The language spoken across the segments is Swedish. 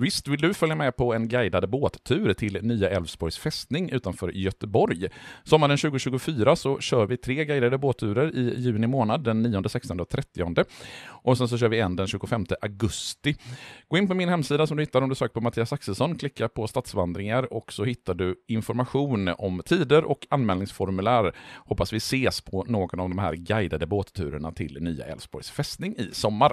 Visst vill du följa med på en guidad båttur till Nya Älvsborgs fästning utanför Göteborg? Sommaren 2024 så kör vi tre guidade båtturer i juni månad, den 9, 16 och 30. Och sen så kör vi en den 25 augusti. Gå in på min hemsida som du hittar om du söker på Mattias Axelsson, klicka på stadsvandringar och så hittar du information om tider och anmälningsformulär. Hoppas vi ses på någon av de här guidade båtturerna till Nya Älvsborgs fästning i sommar.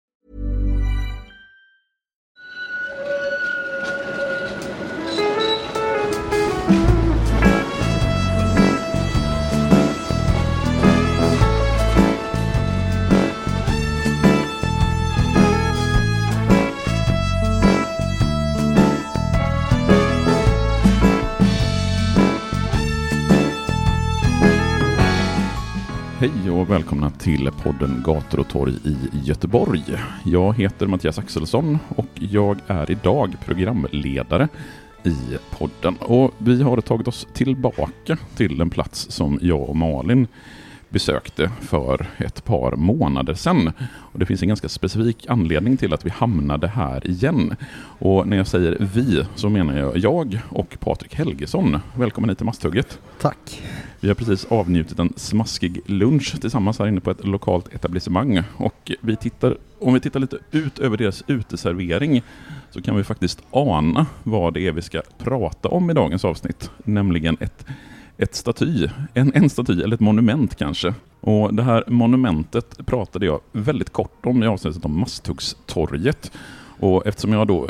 Hej och välkomna till podden Gator och torg i Göteborg. Jag heter Mattias Axelsson och jag är idag programledare i podden. Och vi har tagit oss tillbaka till en plats som jag och Malin besökte för ett par månader sedan. Och det finns en ganska specifik anledning till att vi hamnade här igen. Och när jag säger vi så menar jag jag och Patrik Helgesson. Välkommen hit till Masthugget. Tack. Vi har precis avnjutit en smaskig lunch tillsammans här inne på ett lokalt etablissemang. Och vi tittar, om vi tittar lite ut över deras uteservering så kan vi faktiskt ana vad det är vi ska prata om i dagens avsnitt. Nämligen ett, ett staty, en, en staty eller ett monument kanske. Och det här monumentet pratade jag väldigt kort om i avsnittet om Masthuggstorget. Och eftersom jag då,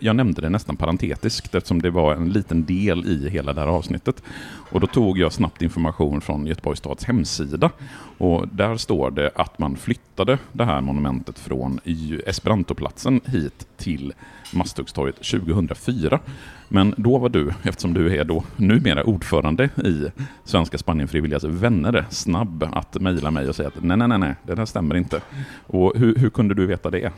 jag nämnde det nästan parentetiskt eftersom det var en liten del i hela det här avsnittet. Och då tog jag snabbt information från Göteborgs stads hemsida. Och där står det att man flyttade det här monumentet från Esperantoplatsen hit till Masthuggstorget 2004. Men då var du, eftersom du är då numera ordförande i Svenska Spanienfrivilligas vänner, snabb att mejla mig och säga att nej, nej, nej, nej, det där stämmer inte. Och hur, hur kunde du veta det?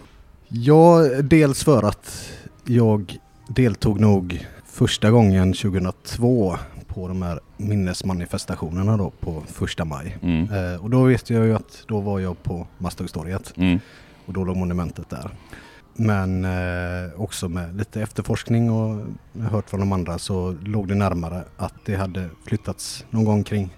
Ja, dels för att jag deltog nog första gången 2002 på de här minnesmanifestationerna då på första maj. Mm. Eh, och då visste jag ju att då var jag på Masthuggstorget Mm. och då låg monumentet där. Men eh, också med lite efterforskning och hört från de andra så låg det närmare att det hade flyttats någon gång kring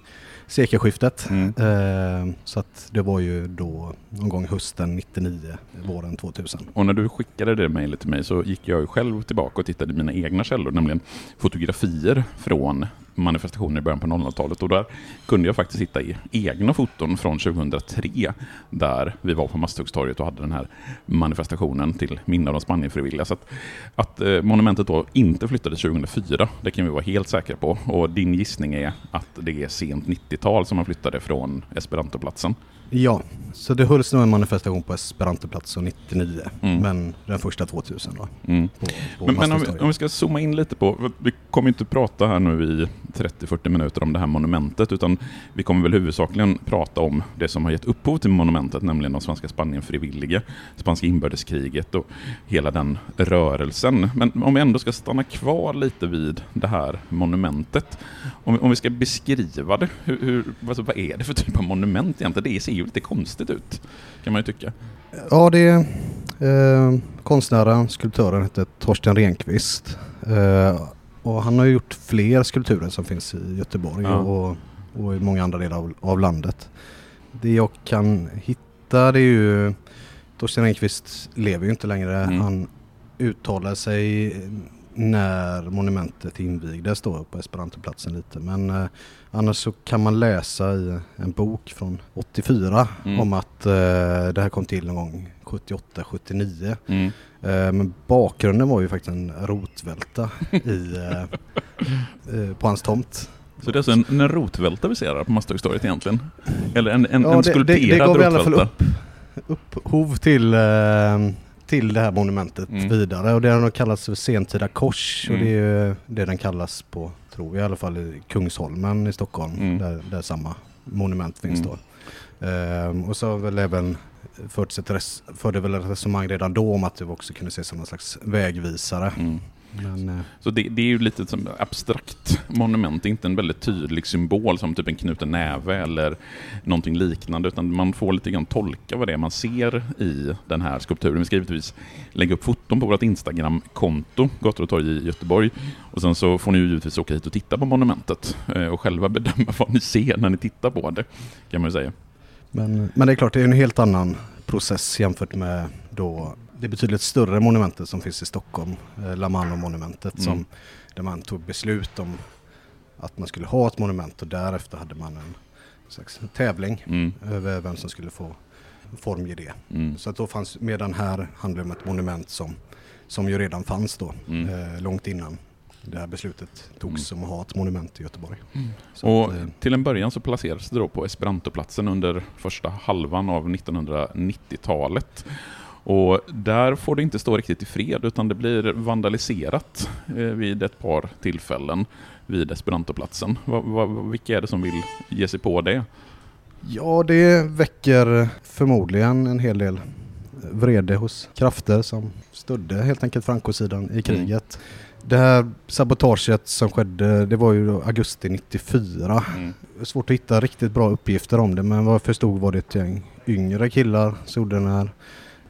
sekelskiftet. Mm. Eh, så att det var ju då någon gång hösten 99, våren 2000. Och när du skickade det mejlet till mig så gick jag ju själv tillbaka och tittade i mina egna källor, nämligen fotografier från manifestationer i början på 00-talet och där kunde jag faktiskt hitta i egna foton från 2003 där vi var på Masthuggstorget och hade den här manifestationen till minne av de Spanienfrivilliga. Så att, att eh, monumentet då inte flyttades 2004, det kan vi vara helt säkra på. Och din gissning är att det är sent 90-tal som man flyttade från Esperantoplatsen. Ja, så det hölls nog en manifestation på Esperantoplatsen 99, Mm. men den första 2000 då. Mm. På, på Men, men om, vi, om vi ska zooma in lite på, vi kommer inte prata här nu i 30-40 minuter om det här monumentet, utan vi kommer väl huvudsakligen prata om det som har gett upphov till monumentet, nämligen de svenska Spanienfrivilliga, spanska inbördeskriget och hela den rörelsen. Men om vi ändå ska stanna kvar lite vid det här monumentet, om, vi- om vi ska beskriva det, hur, hur, alltså, vad är det för typ av monument egentligen? Det ser ju lite konstigt ut, kan man ju tycka. Ja, det är eh, konstnären, skulptören heter Torsten Renqvist. Eh, och han har ju gjort fler skulpturer som finns i Göteborg Ja. och, och i många andra delar av, av landet. Det jag kan hitta det är ju Torsten Renqvist lever ju inte längre. Mm. Han uttalade sig när monumentet invigdes då på Esperantoplatsen lite. Men eh, annars så kan man läsa i en bok från 84 Mm. om att eh, det här kom till någon gång 78-79. Mm. Eh, men bakgrunden var ju faktiskt en rotvälta i, eh, eh, på hans tomt. Så det är alltså en, en rotvälta vi ser här på Masthuggstorget egentligen? Eller en, en, Ja, en det, skulpterad det, det gav i alla fall rotvälta? upp upphov till, eh, till det här monumentet Mm. vidare och det har nog kallats för sentida kors och Mm. det är det den kallas på, tror jag i alla fall, i Kungsholmen i Stockholm Mm. där, där samma monument finns Mm. då. Ehm, och så har väl även förts ett res- förde väl ett resonemang redan då om att det också kunde ses som någon slags vägvisare. Men, eh, Så det, det är ju lite som abstrakt monument, inte en väldigt tydlig symbol som typ en knuten näve eller någonting liknande, utan man får lite grann tolka vad det är man ser i den här skulpturen. Vi ska givetvis lägga upp foton på vårt Instagram-konto, Gator och torg i Göteborg, och sen så får ni ju givetvis åka hit och titta på monumentet eh, och själva bedöma vad ni ser när ni tittar på det, kan man ju säga. Men, men det är klart, det är en helt annan process jämfört med då det betydligt större monumentet som finns i Stockholm, eh, La Mano-monumentet, Mm. som, där man tog beslut om att man skulle ha ett monument och därefter hade man en slags tävling Mm, över vem som skulle få formge det. mm, Så att då fanns, medan här handlar det om ett monument som, som ju redan fanns då, mm. eh, långt innan det här beslutet togs om att ha ett monument i Göteborg. Så Och att, eh, till en början så placerades det då på Esperantoplatsen under första halvan av 1990-talet. Och där får det inte stå riktigt i fred utan det blir vandaliserat eh, vid ett par tillfällen vid Esperantoplatsen. Va, va, vilka är det som vill ge sig på det? Ja, det väcker förmodligen en hel del vrede hos krafter som stödde helt enkelt Franco-sidan i kriget. Det här sabotaget som skedde, det var ju augusti 94. Mm. Svårt att hitta riktigt bra uppgifter om det, men vad jag förstod var det ett gäng yngre killar som gjorde den här.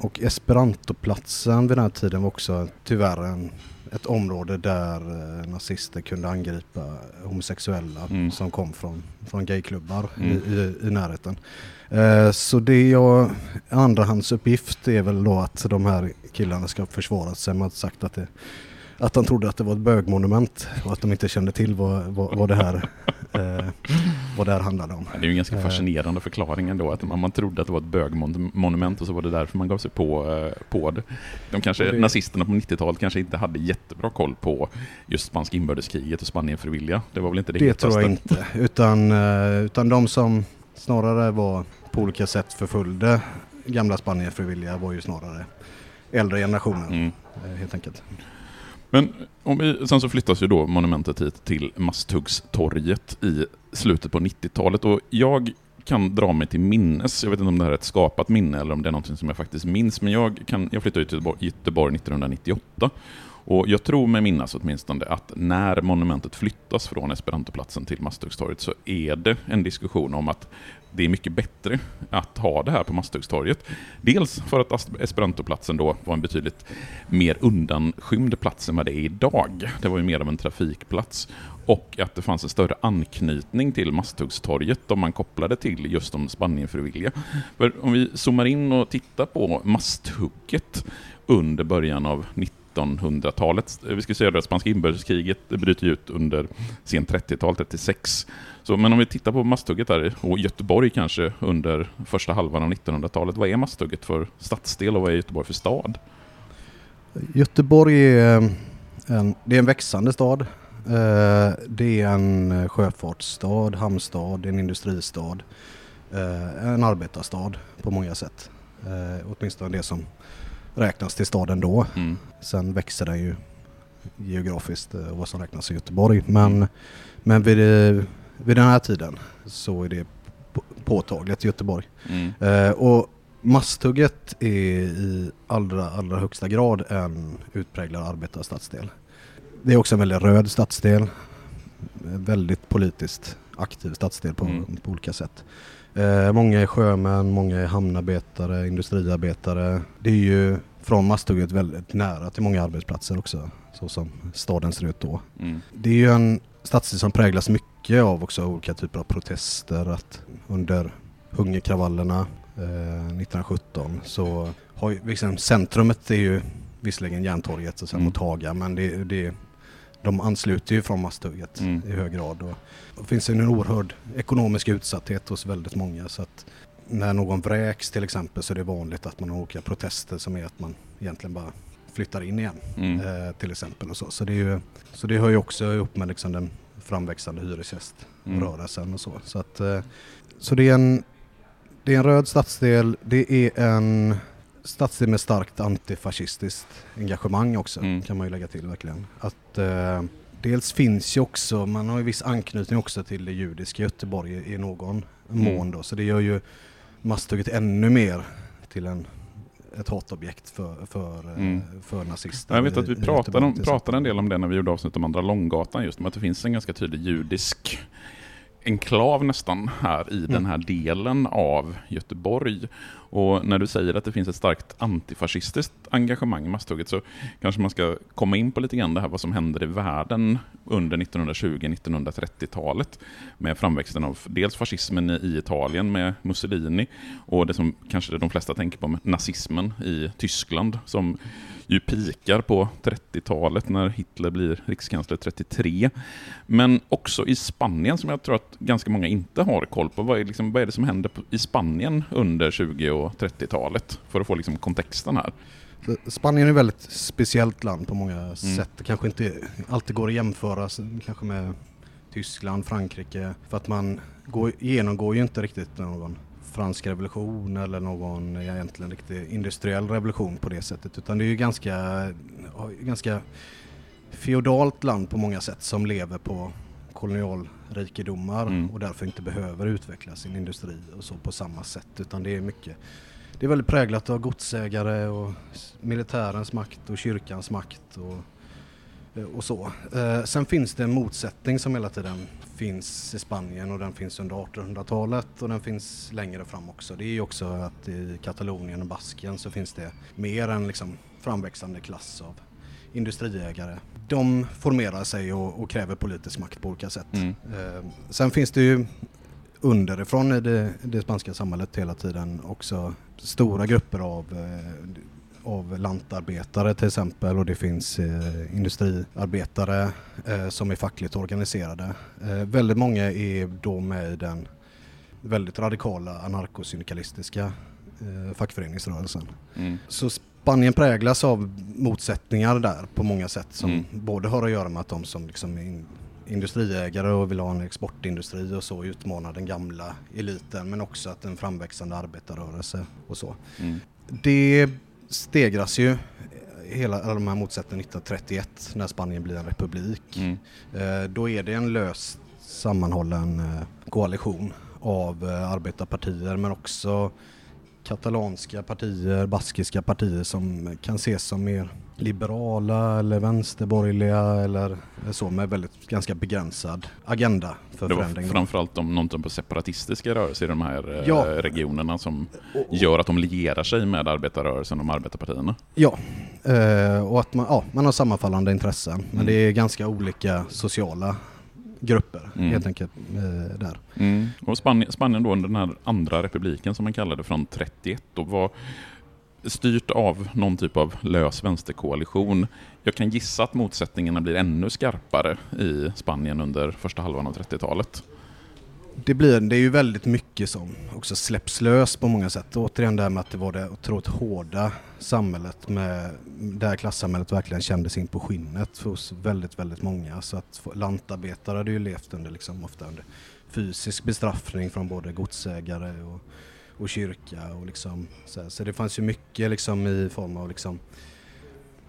Och Esperantoplatsen vid den här tiden var också tyvärr en, ett område där eh, nazister kunde angripa homosexuella Mm. som kom från, från gayklubbar Mm. i, i, i närheten. Eh, så det jag, andrahandsuppgift är väl då att de här killarna ska försvara sig med att sagt att det att de trodde att det var ett bögmonument och att de inte kände till vad, vad, vad, det, här, eh, vad det här handlade om. Det är ju en ganska Eh. fascinerande förklaring ändå, att man, man trodde att det var ett bögmonument och så var det därför man gav sig på, eh, på det. De kanske, det- nazisterna på 90-talet kanske inte hade jättebra koll på just spanska inbördeskriget och Spanienfrivilliga. Det var väl inte det, Det tror jag inte. Utan, eh, utan de som snarare var på olika sätt förföljde gamla Spanienfrivilliga var ju snarare äldre generationen Mm. helt enkelt. Men om vi, sen så flyttas ju då monumentet hit till Masthuggstorget i slutet på 90-talet och jag kan dra mig till minnes, jag vet inte om det här är ett skapat minne eller om det är någonting som jag faktiskt minns, men jag, kan, jag flyttade till Göteborg, Göteborg 1998 och jag tror mig minnas åtminstone att när monumentet flyttas från Esperantoplatsen till Masthuggstorget så är det en diskussion om att det är mycket bättre att ha det här på Masthuggstorget. Dels för att Esperantoplatsen då var en betydligt mer undanskymd plats än vad det är idag. Det var ju mer av en trafikplats. Och att det fanns en större anknytning till Masthuggstorget om man kopplade till just de Spanienfrivilliga. För om vi zoomar in och tittar på Masthugget under början av 1900-talet. Eh, vi ska säga att spanska inbördeskriget bryter ju ut under sent 30-tal, 36. Så, men om vi tittar på Masthugget där, och Göteborg kanske under första halvan av 1900-talet. Vad är Masthugget för stadsdel och vad är Göteborg för stad? Göteborg är en, det är en växande stad. Eh, Det är en sjöfartsstad, hamnstad, en industristad, eh, en arbetarstad på många sätt. Eh, Åtminstone det som räknas till staden då. Mm. Sen växer den ju geografiskt eh, vad som räknas som Göteborg. Men, men vid, eh, vid den här tiden så är det på- påtagligt Göteborg. Mm. Eh, och Masthugget är i allra, allra högsta grad en utpräglad arbetarstadsdel. Det är också en väldigt röd stadsdel. Väldigt politiskt aktiv stadsdel på, Mm. på olika sätt. Eh, många är sjömän, många är hamnarbetare, industriarbetare. Det är ju från Masthugget väldigt nära till många arbetsplatser också, så som staden ser ut då. Mm. Det är ju en stadsdel som präglas mycket av också olika typer av protester. Att under hungerkravallerna eh, 1917 så har ju liksom centrumet är ju visserligen Järntorget att säga, Mm. mot Haga men det, det, de ansluter ju från Masthugget Mm. i hög grad. Och det finns en oerhörd ekonomisk utsatthet hos väldigt många så att när någon vräks till exempel så är det vanligt att man har olika protester som är att man egentligen bara flyttar in igen Mm. eh, till exempel. Och så. Så, det är ju, så det hör ju också ihop med liksom den framväxande hyresgäströrelsen Mm. och så. Så, att, eh, så det är en Det är en röd stadsdel, det är en stadsdel med starkt antifascistiskt engagemang också Mm. kan man ju lägga till verkligen. Att eh, dels finns ju också, man har ju viss anknytning också till det judiska Göteborg i, i någon Mm. mån då, så det gör ju masstugget ännu mer till en ett hatobjekt för, för, eh, Mm. för nazister. Jag vet att vi pratade, om, pratade en del om det när vi gjorde avsnitt om Andra Långgatan, just om att det finns en ganska tydlig judisk enklav nästan här i Mm. den här delen av Göteborg. Och när du säger att det finns ett starkt antifascistiskt engagemang i Masthugget så kanske man ska komma in på lite grann det här vad som händer i världen under 1920-1930-talet med framväxten av dels fascismen i Italien med Mussolini och det som kanske de flesta tänker på med nazismen i Tyskland som ju pikar på 30-talet när Hitler blir rikskansler 33. Men också i Spanien som jag tror att ganska många inte har koll på. Vad är, liksom, vad är det som händer i Spanien under 20 och 30-talet? För att få liksom kontexten här. Spanien är ett väldigt speciellt land på många Mm. sätt. Det kanske inte alltid går att jämföra kanske med Tyskland, Frankrike. För att man går, genomgår ju inte riktigt någon fransk revolution eller någon egentligen riktig industriell revolution på det sättet. Utan det är ju ganska, ganska feodalt land på många sätt som lever på kolonialrikedomar Mm. och därför inte behöver utveckla sin industri och så på samma sätt. Utan det är mycket det är väldigt präglat av godsägare och militärens makt och kyrkans makt och, eh, och så. Eh, sen finns det en motsättning som hela tiden finns i Spanien och den finns under 1800-talet och den finns längre fram också. Det är ju också att i Katalonien och Baskien så finns det mer en liksom framväxande klass av industriägare. De formerar sig och, och kräver politisk makt på olika sätt. Mm. Eh, sen finns det ju underifrån i det, det spanska samhället hela tiden också stora grupper av, eh, av lantarbetare till exempel och det finns eh, industriarbetare eh, som är fackligt organiserade. Eh, väldigt många är då med i den väldigt radikala anarkosyndikalistiska eh, fackföreningsrörelsen. Mm. Så Spanien präglas av motsättningar där på många sätt som Mm. både har att göra med att de som liksom är in, industriägare och vill ha en exportindustri och så utmanar den gamla eliten men också att en framväxande arbetarrörelse och så. Mm. Det stegras ju hela alla de här motsättningarna 1931 när Spanien blir en republik. Mm. Eh, Då är det en löst sammanhållen eh, koalition av eh, arbetarpartier men också katalanska partier, baskiska partier som kan ses som mer liberala eller vänsterborgerliga eller så med väldigt ganska begränsad agenda för Det var förändring. då. framförallt om någon typ av separatistiska rörelser i de här eh, Ja. regionerna som gör att de lierar sig med arbetarrörelsen och arbetarpartierna. Ja, eh, och att man, ja, man har sammanfallande intressen men Mm. det är ganska olika sociala grupper Mm. helt enkelt eh, där. Mm. Och Spanien, Spanien då under den här andra republiken som man kallade från 31 då var styrt av någon typ av lös vänsterkoalition. Jag kan gissa att motsättningarna blir ännu skarpare i Spanien under första halvan av 30-talet. Det, blir, det är ju väldigt mycket som också släpps lös på många sätt. Återigen det här med att det var det otroligt hårda samhället med, där klassamhället verkligen kändes in på skinnet hos väldigt, väldigt många. Så att lantarbetare hade ju levt under, liksom, ofta under fysisk bestraffning från både godsägare och, och kyrka. Och liksom, så, så det fanns ju mycket liksom, i form av liksom,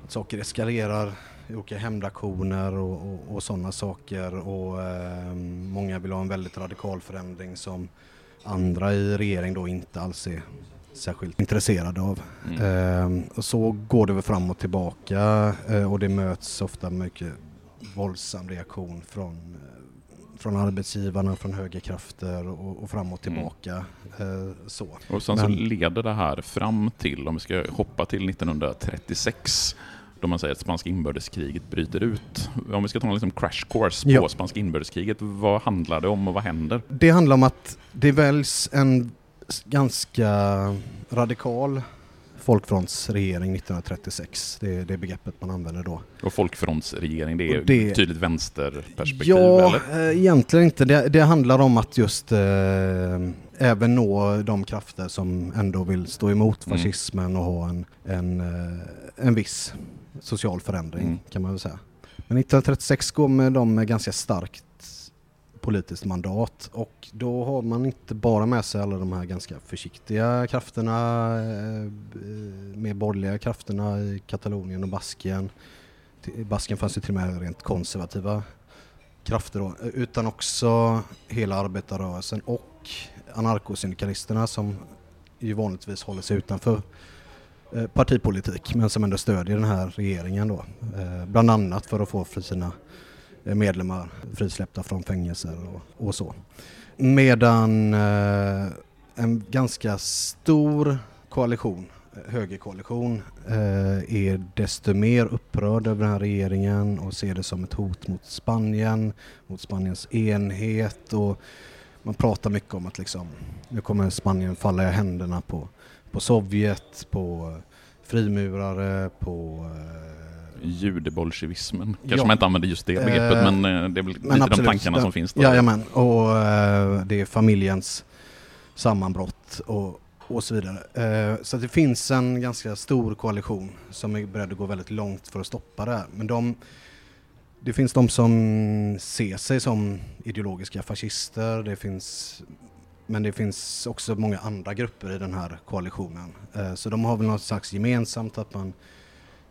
att saker eskalerar olika hämndaktioner och, och, och sådana saker. Och eh, många vill ha en väldigt radikal förändring som andra i regering då inte alls är särskilt intresserade av. Mm. Eh, och så går det väl fram och tillbaka eh, och det möts ofta mycket våldsam reaktion från, eh, från arbetsgivarna, från högerkrafter och, och fram och Mm. tillbaka. Eh, så. Och sen så Men- leder det här fram till, om vi ska hoppa till 1936, då man säger att spanska inbördeskriget bryter ut. Om vi ska ta en liksom crash course på Ja. spanska inbördeskriget, vad handlar det om och vad händer? Det handlar om att det väljs en ganska radikal folkfrontsregering 1936. Det är det begreppet man använder då. Och folkfrontsregering, det är Och det- tydligt vänsterperspektiv Ja, eller? eh, egentligen inte. Det, det handlar om att just eh, även nå de krafter som ändå vill stå emot Mm. fascismen och ha en, en, eh, en viss social förändring Mm. kan man väl säga. Men 1936 går med de med ganska starkt politiskt mandat och då har man inte bara med sig alla de här ganska försiktiga krafterna, eh, mer borgerliga krafterna i Katalonien och Baskien. I Baskien fanns det till och med rent konservativa krafter då, utan också hela arbetarrörelsen och anarkosyndikalisterna som ju vanligtvis håller sig utanför Eh, partipolitik men som ändå stödjer den här regeringen då. Eh, bland annat för att få för sina eh, medlemmar frisläppta från fängelser och, och så. Medan en ganska stor koalition, högerkoalition, är desto mer upprörd över den här regeringen och ser det som ett hot mot Spanien, mot Spaniens enhet och man pratar mycket om att liksom, nu kommer Spanien falla i händerna på, på Sovjet, på frimurare, på eh, judebolsjevismen. Kanske ja. man inte använder just det begreppet eh, men eh, det är väl lite absolut, de tankarna som finns där. Jajamän, och eh, det är familjens sammanbrott och, och så vidare. Eh, så det finns en ganska stor koalition som är beredd att gå väldigt långt för att stoppa det här. Men de det finns de som ser sig som ideologiska fascister. Det finns, men det finns också många andra grupper i den här koalitionen. Eh, så de har väl något slags gemensamt att man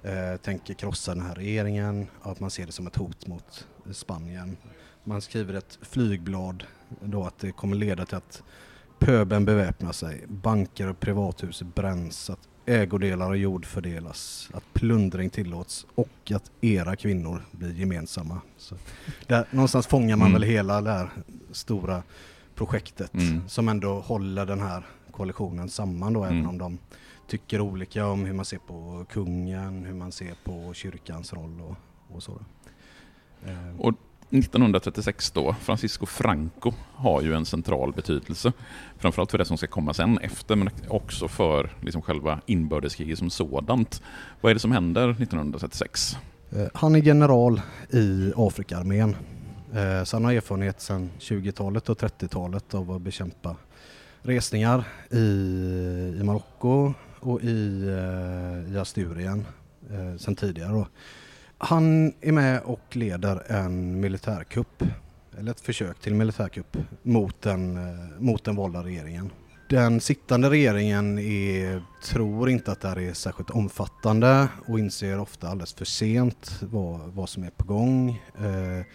eh, tänker krossa den här regeringen och att man ser det som ett hot mot Spanien. Man skriver ett flygblad då att det kommer leda till att pöben beväpnar sig, banker och privathus bränns, att ägodelar och jord fördelas, att plundring tillåts och att era kvinnor blir gemensamma. Så där, någonstans fångar man mm. väl hela det här stora projektet mm. som ändå håller den här koalitionen samman då, mm. även om de tycker olika om hur man ser på kungen, hur man ser på kyrkans roll och, och så. Och 1936 då, Francisco Franco har ju en central betydelse. Framförallt för det som ska komma sen efter, men också för liksom själva inbördeskriget som sådant. Vad är det som händer 1936? Eh, han är general i Afrikaarmén. Eh, så han har erfarenhet sedan 20-talet och 30-talet av att bekämpa resningar i, i Marocko och i, eh, i Asturien eh, sedan tidigare. Då. Han är med och leder en militärkupp, eller ett försök till militärkupp mot den, eh, mot den valda regeringen. Den sittande regeringen är, tror inte att det här är särskilt omfattande och inser ofta alldeles för sent vad, vad som är på gång. Eh,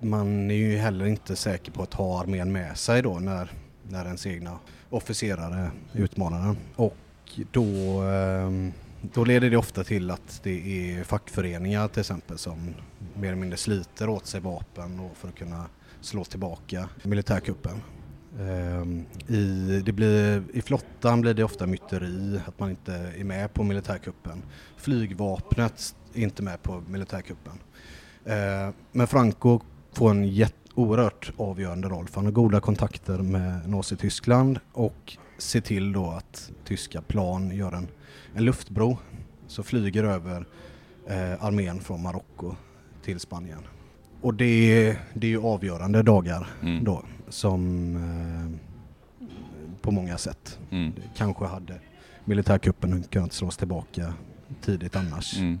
man är ju heller inte säker på att ha armén med sig då när, när ens egna officerare utmanar den. Och då ehm, då leder det ofta till att det är fackföreningar till exempel som mer eller mindre sliter åt sig vapen för att kunna slå tillbaka militärkuppen. Ehm, I, det blir, I flottan blir det ofta myteri, att man inte är med på militärkuppen. Flygvapnet är inte med på militärkuppen. Ehm, men Franco får en jätte, oerhört avgörande roll för han har goda kontakter med Nazityskland och ser till då att tyska plan gör en en luftbro som flyger över eh, armén från Marocko till Spanien. Och det är, det är ju avgörande dagar mm. då som eh, på många sätt. Mm. Kanske hade militärkuppen kunnat slås tillbaka tidigt annars. Mm.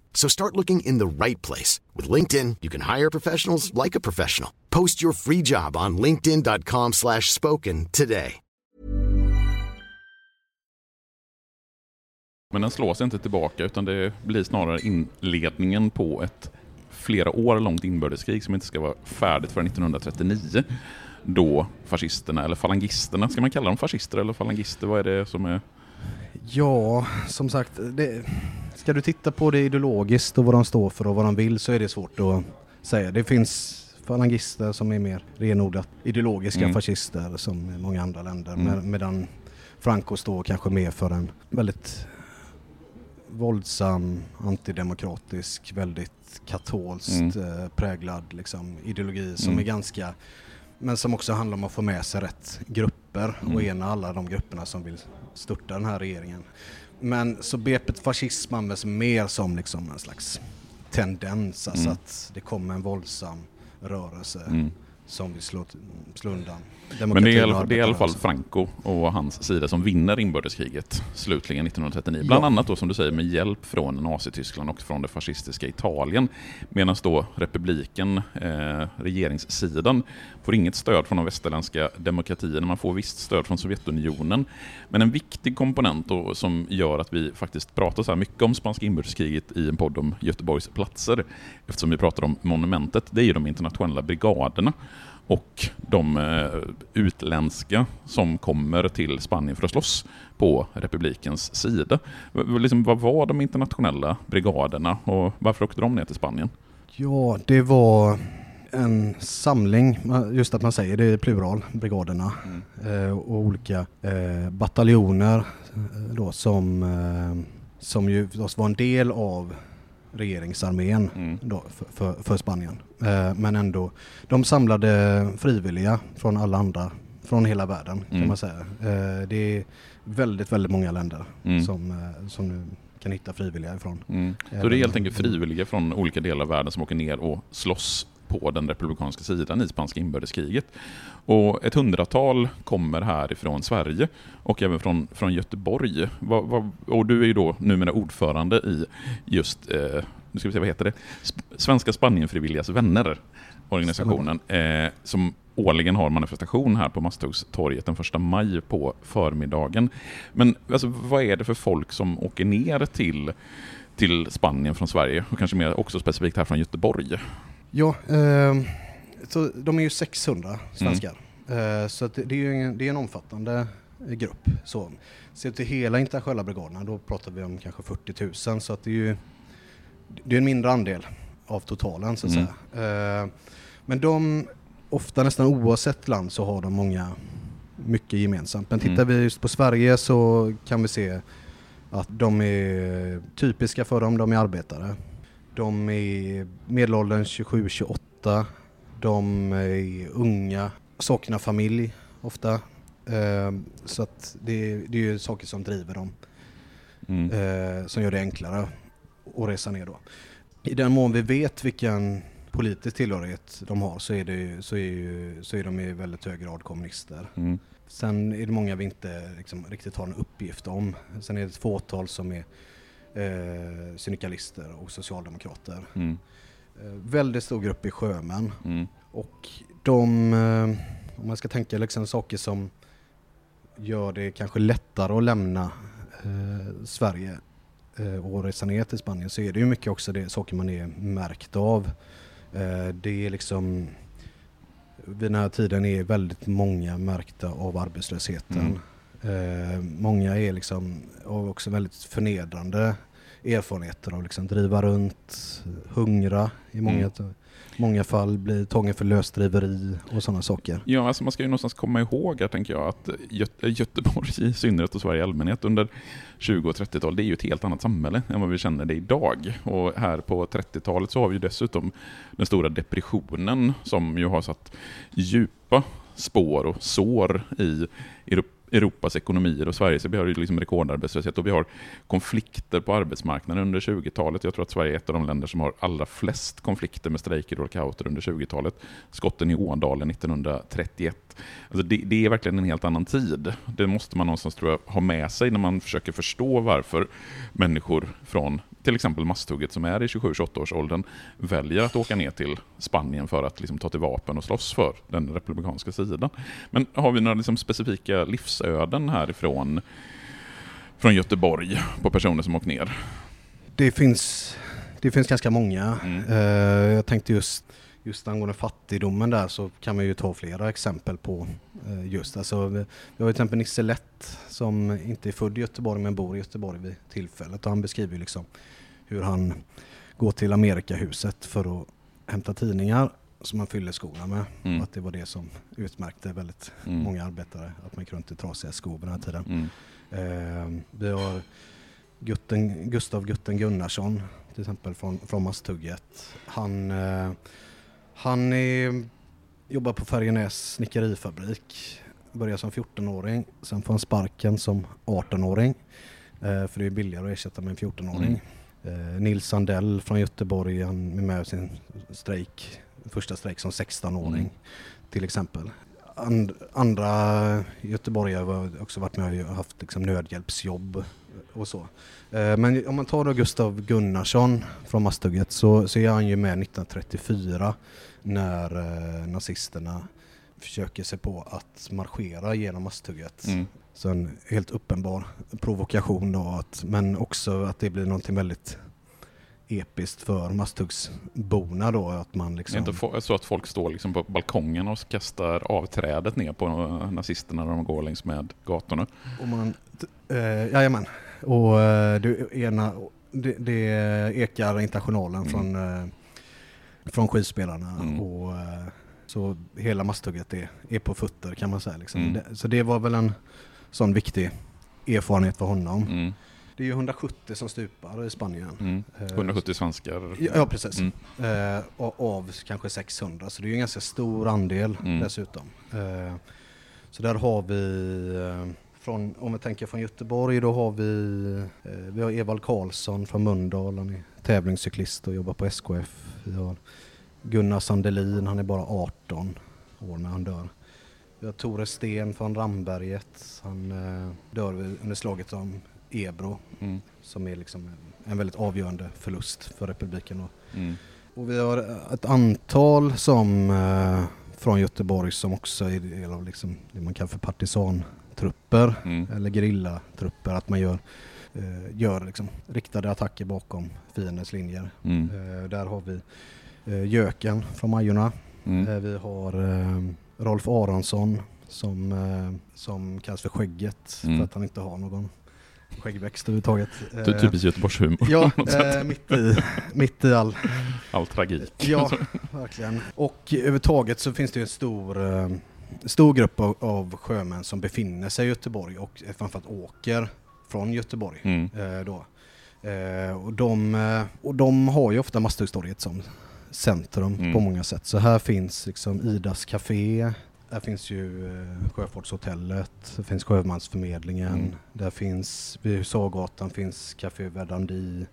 So start looking in the right place. With LinkedIn, you can hire professionals like a professional. Post your free job on linkedin.com slash spoken today. Men den slås inte tillbaka utan det blir snarare inledningen på ett flera år långt inbördeskrig som inte ska vara färdigt förrän 1939. Då fascisterna, eller falangisterna, ska man kalla dem fascister eller falangister? Vad är det som är Ja, som sagt, det, ska du titta på det ideologiskt och vad de står för och vad de vill så är det svårt att säga. Det finns falangister som är mer renodlat ideologiska Mm. fascister som i många andra länder. Mm. Med, medan Franco står kanske mer för en väldigt våldsam, antidemokratisk, väldigt katolskt eh, präglad liksom, ideologi som Mm. är ganska men som också handlar om att få med sig rätt grupper och Mm. ena alla de grupperna som vill störta den här regeringen. Men så begreppet fascism används mer som liksom en slags tendens, alltså Mm. att det kommer en våldsam rörelse Mm. Som vill slå, slå undan Men det är, det är i alla fall. Franco och hans sida som vinner inbördeskriget slutligen 1939. Bland Ja. annat då som du säger med hjälp från Nazityskland och från det fascistiska Italien. Medan då republiken, eh, regeringssidan, får inget stöd från de västerländska demokratierna. Man får visst stöd från Sovjetunionen. Men en viktig komponent då, som gör att vi faktiskt pratar så här mycket om spanska inbördeskriget i en podd om Göteborgs platser, eftersom vi pratar om monumentet, det är ju de internationella brigaderna och de eh, utländska som kommer till Spanien för att slåss på republikens sida. Liksom, vad var de internationella brigaderna och varför åkte de ner till Spanien? Ja, det var en samling, just att man säger det är plural, brigaderna eh, och olika eh, bataljoner då, som, som ju var en del av regeringsarmén Mm. då, för, för, för Spanien. Eh, men ändå, de samlade frivilliga från alla andra, från hela världen kan Mm. man säga. Eh, det är väldigt, väldigt många länder Mm. som, eh, som nu kan hitta frivilliga ifrån. Mm. Så det är helt enkelt frivilliga från olika delar av världen som åker ner och slåss på den republikanska sidan i spanska inbördeskriget. Och ett hundratal kommer härifrån Sverige och även från, från Göteborg. Vad- vad- och du är ju då numera ordförande i just, eh, nu ska vi se, vad heter det? Svenska Spanienfrivilligas vänner, organisationen, eh, som årligen har manifestation här på Masthuggstorget den första maj på förmiddagen. Men alltså, vad är det för folk som åker ner till till Spanien från Sverige och kanske mer också specifikt här från Göteborg. Ja, ehm, så de är ju 600 svenskar. Eh, så det, det är ju en, det är en omfattande eh, grupp. Så. Ser till hela internationella brigaderna då pratar vi om kanske 40 000 så att det är ju det är en mindre andel av totalen så att Mm. säga. Eh, men de, ofta nästan oavsett land så har de många, mycket gemensamt. Men tittar Mm. vi just på Sverige så kan vi se att de är typiska för dem, de är arbetare. De är medelåldern 27-28. De är unga, saknar familj ofta. Eh, så att det, det är ju saker som driver dem, Mm. eh, som gör det enklare att resa ner då. I den mån vi vet vilken politisk tillhörighet de har så är, det, ju- så är, ju, så är de i väldigt hög grad kommunister. Mm. Sen är det många vi inte liksom, riktigt har en uppgift om. Sen är det ett fåtal som är eh, syndikalister och socialdemokrater. Mm. Eh, väldigt stor grupp är sjömän. Mm. Och de, eh, om man ska tänka liksom saker som gör det kanske lättare att lämna eh, Sverige eh, och resa ner till Spanien så är det ju mycket också det saker man är märkt av. Eh, det är liksom vid den här tiden är väldigt många märkta av arbetslösheten. Eh, många är liksom har också väldigt förnedrande erfarenheter av liksom driva runt, hungra i många, Mm. många fall, bli tagen för lösdriveri och sådana saker. Ja, alltså man ska ju någonstans komma ihåg här, tänker jag, att Gö- Göteborg i synnerhet och Sverige i allmänhet under 20 och 30-talet, det är ju ett helt annat samhälle än vad vi känner det idag. Och här på 30-talet så har vi dessutom den stora depressionen som ju har satt djupa spår och sår i Euro- Europas ekonomier och Sverige. Så vi har ju liksom rekordarbetslöshet och vi har konflikter på arbetsmarknaden under 20-talet. Jag tror att Sverige är ett av de länder som har allra flest konflikter med strejker och lockouter under 20-talet. Skotten i Ådalen 1931. Alltså det, det är verkligen en helt annan tid. Det måste man någonstans tror jag, ha med sig när man försöker förstå varför människor från till exempel Masthugget som är i 27-28 års åldern väljer att åka ner till Spanien för att liksom ta till vapen och slåss för den republikanska sidan. Men har vi några liksom specifika livsöden härifrån från Göteborg på personer som åkt ner? Det finns, det finns ganska många. Mm. Eh, jag tänkte just, just angående fattigdomen där så kan man ju ta flera exempel på eh, just. Alltså, vi, vi har till exempel Nisse Lätt som inte är född i Göteborg men bor i Göteborg vid tillfället och han beskriver liksom hur han går till Amerikahuset för att hämta tidningar som man fyller skorna med. Mm. Att det var det som utmärkte väldigt Mm. många arbetare, att man gick runt i trasiga skor på den här tiden. Mm. Eh, vi har Gutten, Gustav Gutten Gunnarsson till exempel från, från Masthugget. Han, eh, han är, jobbar på Färjenäs snickerifabrik. Börjar som 14-åring, sen får han sparken som 18-åring. Eh, för det är billigare att ersätta med en 14-åring. Eh, Nils Sandell från Göteborg, han är med sin strejk, första strejk som 16-åring Mm. till exempel. And, andra göteborgare har också varit med och haft liksom, nödhjälpsjobb och så. Eh, men om man tar då Gustav Gunnarsson från Masthugget så, så är han ju med 1934 när eh, nazisterna försöker sig på att marschera genom Masthugget. Mm. Så en helt uppenbar provokation då, att, men också att det blir någonting väldigt episkt för Masthuggsborna då, att man Det är liksom... inte så att folk står liksom på balkongen och kastar avträdet ner på eh, nazisterna när de går längs med gatorna. Och man, eh, jajamän. Och eh, det, ena, det, det ekar internationalen Mm. från, eh, från skidspelarna. Mm. Och, så hela masthugget är, är på fötter kan man säga. Liksom. Mm. Så det var väl en sån viktig erfarenhet för honom. Det är ju 170 som stupar i Spanien. Mm. Eh, 170 svenskar. Ja, precis. Mm. Eh, och av kanske 600 så det är ju en ganska stor andel Mm. dessutom. Eh, så där har vi, eh, från, om vi tänker från Göteborg, då har vi, eh, vi har Evald Karlsson från Mölndal, han är tävlingscyklist och jobbar på SKF. Vi har Gunnar Sandelin, han är bara 18 år när han dör. Vi har Tore Sten från Ramberget, han eh, dör under slaget om Ebro Mm. som är liksom en, väldigt avgörande förlust för republiken. Och, Mm. och vi har ett antal som eh, från Göteborg som också är del av liksom det man kallar för partisantrupper Mm. eller gerillatrupper. Att man gör, eh, gör liksom riktade attacker bakom fiendens linjer. Mm. Eh, där har vi eh, Jöken från Majorna. Mm. Eh, vi har eh, Rolf Aronsson som, eh, som kallas för Skägget Mm. för att han inte har någon skäggväxt överhuvudtaget. Ty- Eh, Typiskt Göteborgshumor. Ja, eh, mitt, i, mitt i all... All tragik. Ja, verkligen. Och överhuvudtaget så finns det ju en stor, eh, stor grupp av, av sjömän som befinner sig i Göteborg och framförallt åker från Göteborg. Mm. Då. Och, de, och de har ju ofta Masthuggstorget som centrum Mm. på många sätt. Så här finns liksom Idas Café, där finns ju eh, Sjöfartshotellet, det finns Sjömansförmedlingen, Mm. där finns vid Husagatan finns Café Verdandi,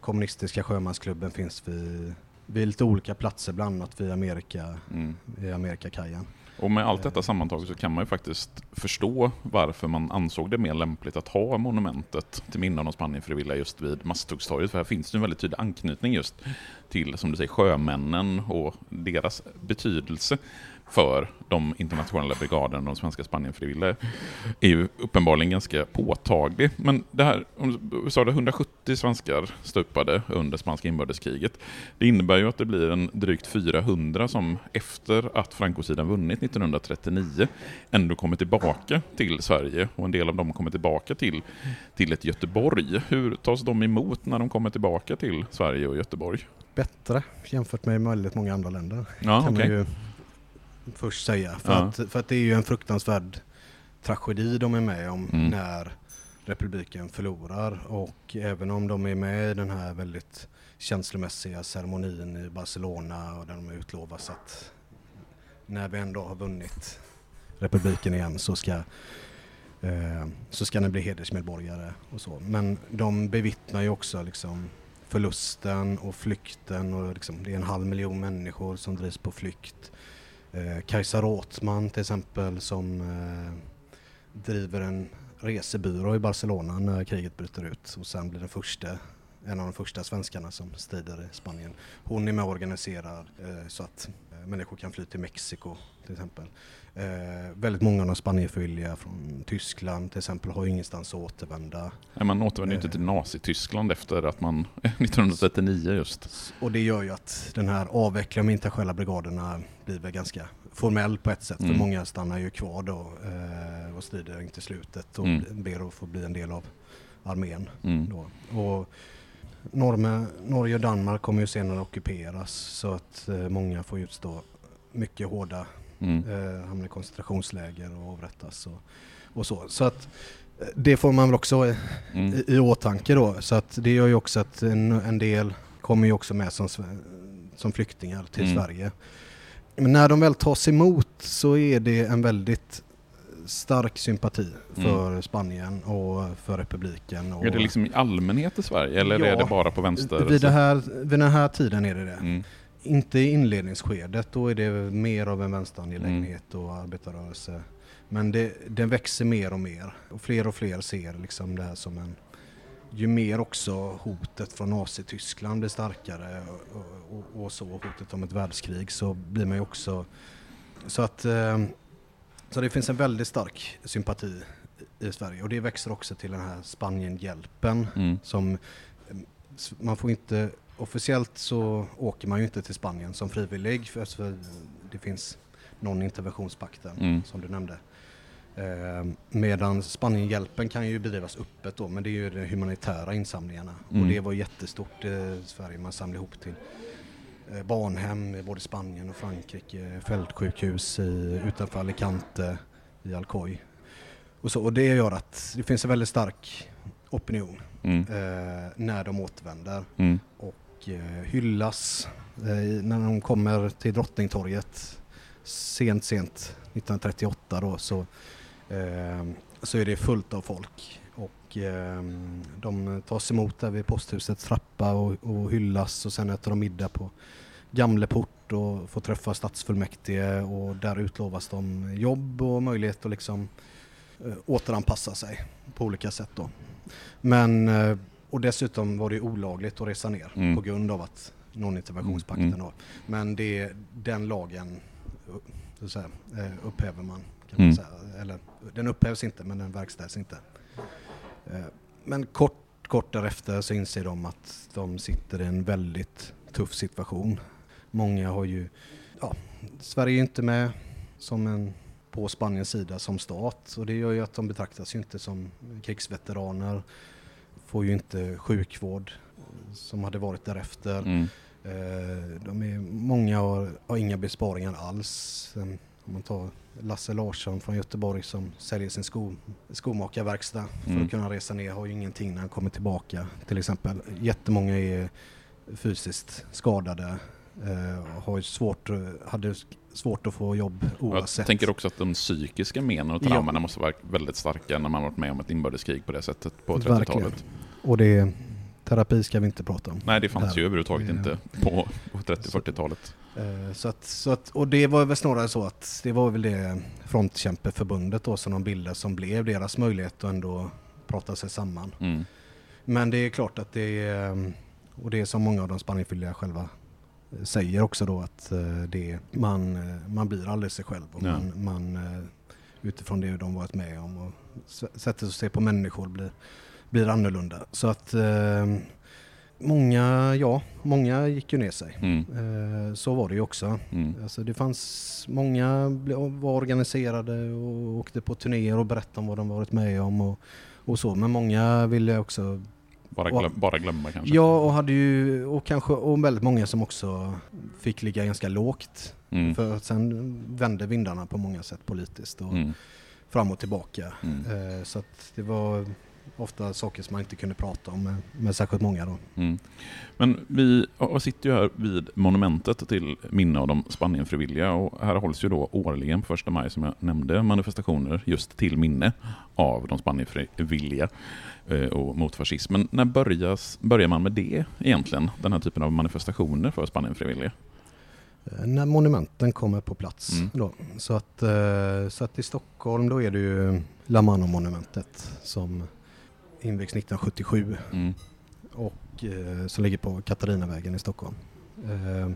Kommunistiska Sjömansklubben finns vid, vid lite olika platser, bland annat vid Amerika, Mm. vid Amerikakajen. Och med allt detta sammantaget så kan man ju faktiskt förstå varför man ansåg det mer lämpligt att ha monumentet till minne av de Spanienfrivilliga just vid Masthuggstorget. För här finns det en väldigt tydlig anknytning just till, som du säger, sjömännen och deras betydelse för de internationella brigaderna, de svenska Spanienfrivilliga, är ju uppenbarligen ganska påtaglig. Men det här, sa det, 170 svenskar stupade under spanska inbördeskriget. Det innebär ju att det blir en drygt 400 som efter att Frankosidan vunnit 1939 ändå kommer tillbaka till Sverige och en del av dem kommer tillbaka till, till ett Göteborg. Hur tas de emot när de kommer tillbaka till Sverige och Göteborg? Bättre jämfört med väldigt många andra länder. Ja, kan okej. man ju först säga. För, Ja. att, för att det är ju en fruktansvärd tragedi de är med om Mm. när republiken förlorar. Och även om de är med i den här väldigt känslomässiga ceremonin i Barcelona och där de utlovas att när vi ändå har vunnit republiken igen så ska eh, så ska ni bli hedersmedborgare och så. Men de bevittnar ju också liksom förlusten och flykten och liksom, det är en halv miljon människor som drivs på flykt. Eh, Kajsa Rothman till exempel som eh, driver en resebyrå i Barcelona när kriget bryter ut och sen blir den första, en av de första svenskarna som strider i Spanien. Hon är med och organiserar eh, så att människor kan fly till Mexiko till exempel. Eh, väldigt många av de Spanienfrivilliga från Tyskland till exempel har ju ingenstans att återvända. Nej, man återvänder ju inte till Nazityskland efter att man 1939 just. Och det gör ju att den här avvecklingen av internationella brigaderna blir väl ganska formell på ett sätt. Mm. För många stannar ju kvar då eh, och strider in till slutet och Mm. ber att få bli en del av armén. Mm. Då. Och Norge, Norge och Danmark kommer ju senare ockuperas så att eh, många får utstå mycket hårda, Mm. eh, hamnar i koncentrationsläger och avrättas och, och så. Så att eh, det får man väl också eh, Mm. i, i åtanke då. Så att det gör ju också att en, en del kommer ju också med som, som flyktingar till Mm. Sverige. Men när de väl tas emot så är det en väldigt stark sympati för Spanien och för republiken. Och Mm. Är det liksom i allmänhet i Sverige eller Ja. är det bara på vänster? vid, det här, vid den här tiden är det det. Mm. Inte i inledningsskedet, då är det mer av en vänsterangelägenhet Mm. och arbetarrörelse. Men det, den växer mer och mer och fler och fler ser liksom det här som en... Ju mer också hotet från Nazityskland blir starkare och, och, och så, hotet om ett världskrig, så blir man ju också... Så att... eh, Så det finns en väldigt stark sympati i Sverige och det växer också till den här Spanienhjälpen Mm. som s- man får inte officiellt så åker man ju inte till Spanien som frivillig för, för det finns någon interventionspakten Mm. som du nämnde. Eh, medan Spanienhjälpen kan ju bedrivas öppet då men det är ju de humanitära insamlingarna Mm. och det var jättestort i Sverige. Man samlade ihop till barnhem i både Spanien och Frankrike, fältsjukhus i, utanför Alicante i Alcoy. Och, så, och det gör att det finns en väldigt stark opinion Mm. eh, när de återvänder Mm. och eh, hyllas eh, när de kommer till Drottningtorget sent, sent 1938 då så, eh, så är det fullt av folk och eh, de tas emot där vid posthusets trappa och, och hyllas och sen äter de middag på Gamleport och får träffa stadsfullmäktige och där utlovas de jobb och möjlighet att liksom eh, återanpassa sig på olika sätt då. Men, eh, och dessutom var det olagligt att resa ner Mm. på grund av att non-interventionspakten Mm. då. Men det, den lagen eh, så säga, eh, upphäver man kan Mm. man säga. Eller den upphävs inte men den verkställs inte. Eh, Men kort, kort därefter så inser de att de sitter i en väldigt tuff situation. Många har ju, ja, Sverige är inte med som en på Spaniens sida som stat och det gör ju att de betraktas ju inte som krigsveteraner. Får ju inte sjukvård som hade varit därefter. Mm. Eh, De är, många har, har inga besparingar alls. Om man tar Lasse Larsson från Göteborg som säljer sin sko, skomakarverkstad för Mm. att kunna resa ner har ju ingenting när han kommer tillbaka till exempel. Jättemånga är fysiskt skadade. Eh, har svårt, eh, hade svårt att få jobb oavsett. Jag tänker också att de psykiska menen och Ja. traumorna måste vara väldigt starka när man varit med om ett inbördeskrig på det sättet på Verkligen. 30-talet. Och det, terapi ska vi inte prata om. Nej, det fanns Där. ju överhuvudtaget inte på, på 30-40-talet. Eh, Så att, så att, och det var väl snarare så att det var väl det frontkämpeförbundet då som de bildade som blev deras möjlighet att ändå prata sig samman. Mm. Men det är klart att det är, eh, och det är som många av de Spanienfrivilliga själva eh, säger också då att det, man, man blir aldrig sig själv och Ja. man, man utifrån det de varit med om och sättet att se på människor blir, blir annorlunda. Så att eh, många, ja, många gick ju ner sig. Mm. Eh, Så var det ju också. Mm. Alltså det fanns många var organiserade och åkte på turnéer och berättade om vad de varit med om och, och så. Men många ville också, Bara, Och- glöm, bara glömma kanske. ja och hade ju, och kanske, och väldigt många som också fick ligga ganska lågt. Mm. För att sen vände vindarna på många sätt politiskt och Mm. fram och tillbaka. Mm. Eh, Så att det var ofta saker som man inte kunde prata om med, med särskilt många då. Mm. Men vi sitter ju här vid monumentet till minne av de Spanienfrivilliga och här hålls ju då årligen på första maj som jag nämnde manifestationer just till minne av de Spanienfrivilliga eh, och mot fascismen. När börjas, börjar man med det egentligen? Den här typen av manifestationer för Spanienfrivilliga? Eh, När monumenten kommer på plats. Mm. Då. Så, att, eh, så att i Stockholm då är det ju La Mano-monumentet som invigs 1977 Mm. och eh, som ligger på Katarinavägen i Stockholm. Eh,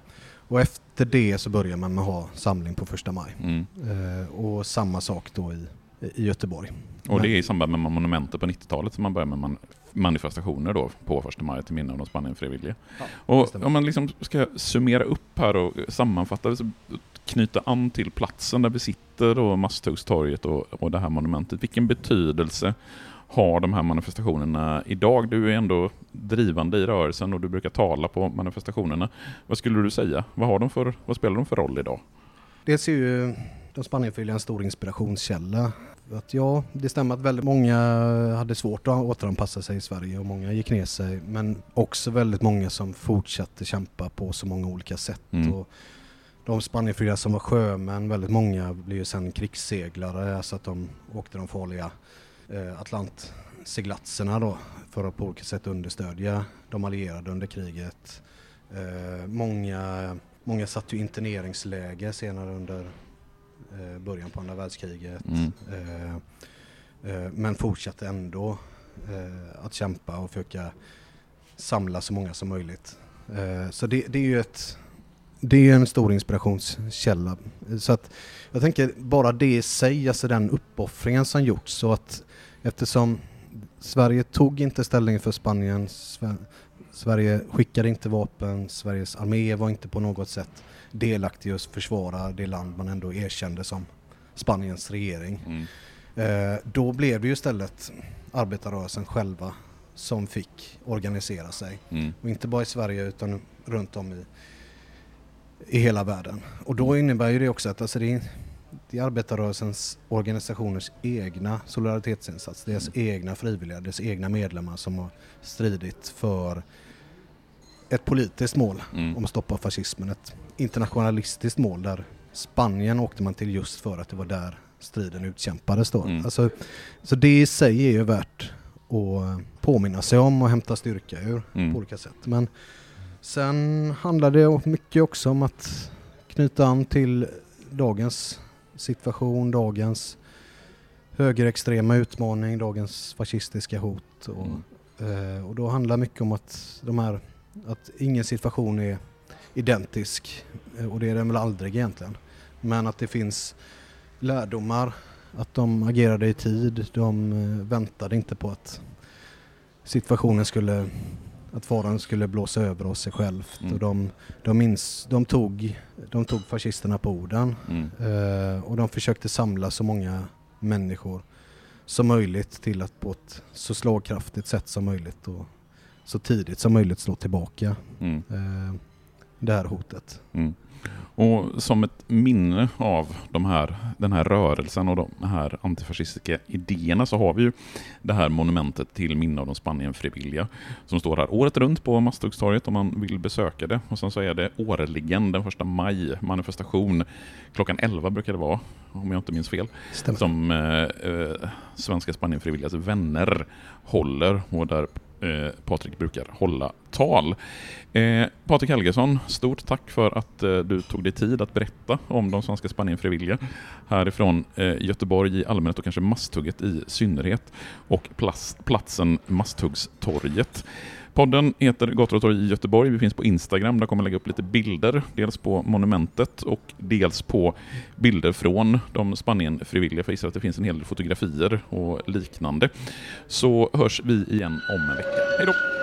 och efter det så börjar man med att ha samling på första maj. Mm. Eh, och samma sak då i, i Göteborg. Och det är i samband med monumentet på 90-talet som man börjar med man manifestationer då på första maj till minne av de Spanienfrivilliga. Ja, och om man liksom ska summera upp här och sammanfatta, så knyta an till platsen där vi sitter och Masthuggstorget och, och det här monumentet. Vilken betydelse har de här manifestationerna idag? Du är ändå drivande i rörelsen och du brukar tala på manifestationerna. Vad skulle du säga? Vad, har de för, vad spelar de för roll idag? Dels är ju de Spanienfrivilliga en stor inspirationskälla. Att ja, det stämmer att väldigt många hade svårt att återanpassa sig i Sverige och många gick ner sig. Men också väldigt många som fortsatte kämpa på så många olika sätt. Mm. Och de Spanienfrivilliga som var sjömän, väldigt många blev ju sen krigsseglare, alltså att de åkte de farliga eh, Atlantseglatserna då för att på olika sätt understödja de allierade under kriget. Eh, många, många satt ju interneringsläger senare under eh, början på andra världskriget. Mm. Eh, eh, men fortsatte ändå att kämpa och försöka samla så många som möjligt. så det, det är ju ett det är en stor inspirationskälla. Så att jag tänker bara det i sig, alltså den uppoffringen som gjorts så att eftersom Sverige tog inte ställning för Spanien, Sverige skickade inte vapen, Sveriges armé var inte på något sätt delaktig i att försvara det land man ändå erkände som Spaniens regering. Mm. Eh, då blev det ju istället arbetarrörelsen själva som fick organisera sig. Mm. Och inte bara i Sverige utan runt om i i hela världen. Och då innebär ju det också att alltså det, är arbetarrörelsens organisationers egna solidaritetsinsats, deras mm. egna frivilliga, deras egna medlemmar som har stridit för ett politiskt mål mm. om att stoppa fascismen, ett internationalistiskt mål där Spanien åkte man till just för att det var där striden utkämpades då. Mm. Alltså, så det i sig är ju värt att påminna sig om och hämta styrka ur mm. på olika sätt. Men Sen handlar det mycket också om att knyta an till dagens situation, dagens högerextrema utmaning, dagens fascistiska hot. Och, mm. eh, och då handlar mycket om att, de här, att ingen situation är identisk eh, och det är den väl aldrig egentligen. Men att det finns lärdomar, att de agerade i tid, de eh, väntade inte på att situationen skulle att faran skulle blåsa över oss sig självt. Mm. Och de, de, minns, de, tog, de tog fascisterna på orden mm. eh, och de försökte samla så många människor som möjligt till att på ett så slagkraftigt sätt som möjligt och så tidigt som möjligt slå tillbaka mm. eh, det här hotet. Och som ett minne av de här, den här rörelsen och de här antifascistiska idéerna så har vi ju det här monumentet till minne av de Spanienfrivilliga som står här året runt på Masthuggstorget om man vill besöka det. Och sen så är det årligen den första maj manifestation. Klockan 11 brukar det vara, om jag inte minns fel, Stämmer. som eh, eh, Svenska Spanienfrivilligas vänner håller och där eh, Patrik brukar hålla tal. Eh, Patrik Helgesson, stort tack för att eh, du tog dig tid att berätta om de svenska Spanienfrivilliga härifrån eh, Göteborg i allmänhet och kanske Masthugget i synnerhet och plats, platsen Masthuggstorget. Podden heter Gator och torg i Göteborg. Vi finns på Instagram. Där kommer jag lägga upp lite bilder. Dels på monumentet och dels på bilder från de Spanien-frivilliga. För jag att det finns en hel del fotografier och liknande. Så hörs vi igen om en vecka. Hej då!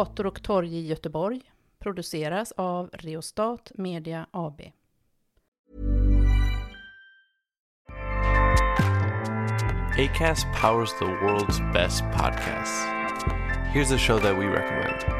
Gator och torg i Göteborg produceras av Reostat Media AB. Acast powers the world's best podcasts. Here's a show that we recommend.